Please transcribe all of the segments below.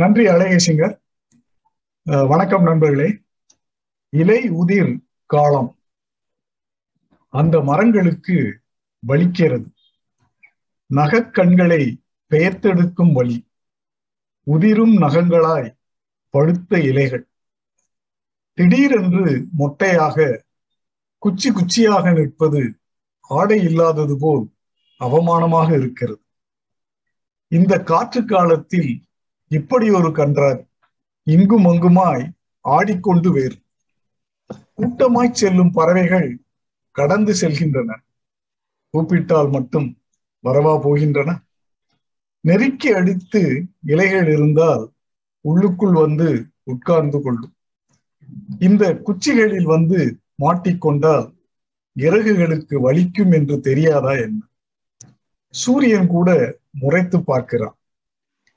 நன்றி அழகேசிங்கர் வணக்கம் நண்பர்களே. இலை உதிர் காலம். அந்த மரங்களுக்கு வலிக்கிறது. நகக்கண்களை பெயர்த்தெடுக்கும் வழி உதிரும் நகங்களாய் பழுத்த இலைகள். திடீரென்று மொட்டையாக குச்சி குச்சியாக நிற்பது ஆடை இல்லாதது போல் அவமானமாக இருக்கிறது. இந்த காற்று காலத்தில் இப்படி ஒரு கன்றார் இங்கும் அங்குமாய் ஆடிக்கொண்டு வேறு. கூட்டமாய் செல்லும் பறவைகள் கடந்து செல்கின்றன. கூப்பிட்டால் மட்டும் வரவா போகின்றன. நெருக்கி அடித்து இலைகள் இருந்தால் உள்ளுக்குள் வந்து உட்கார்ந்து கொள்ளும். இந்த குச்சிகளில் வந்து மாட்டிக்கொண்டால் இறகுகளுக்கு வலிக்கும் என்று தெரியாதா என்ன? சூரியன் கூட முறைத்து பார்க்கிறான்.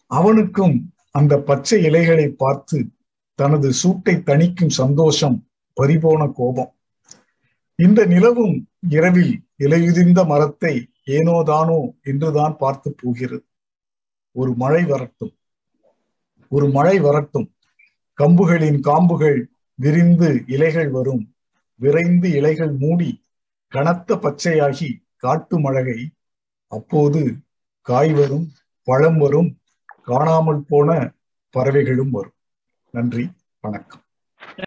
அவனுக்கும் அந்த பச்சை இலைகளை பார்த்து தனது சூட்டை தணிக்கும் சந்தோஷம் பறிபோன கோபம். இந்த நிலவும் இரவில் இலையுதிர்ந்த மரத்தை ஏனோதானோ என்றுதான் பார்த்து போகிறது. ஒரு மழை வரட்டும். ஒரு மழை வரட்டும். கம்புகளின் காம்புகள் விரிந்து இலைகள் வரும். விரைந்து இலைகள் மூடி கனத்த பச்சையாகி காட்டு மழகை அப்போது காய் வரும் பழம் வரும் காணாமல் போன பறவைகளும் வரும். நன்றி வணக்கம்.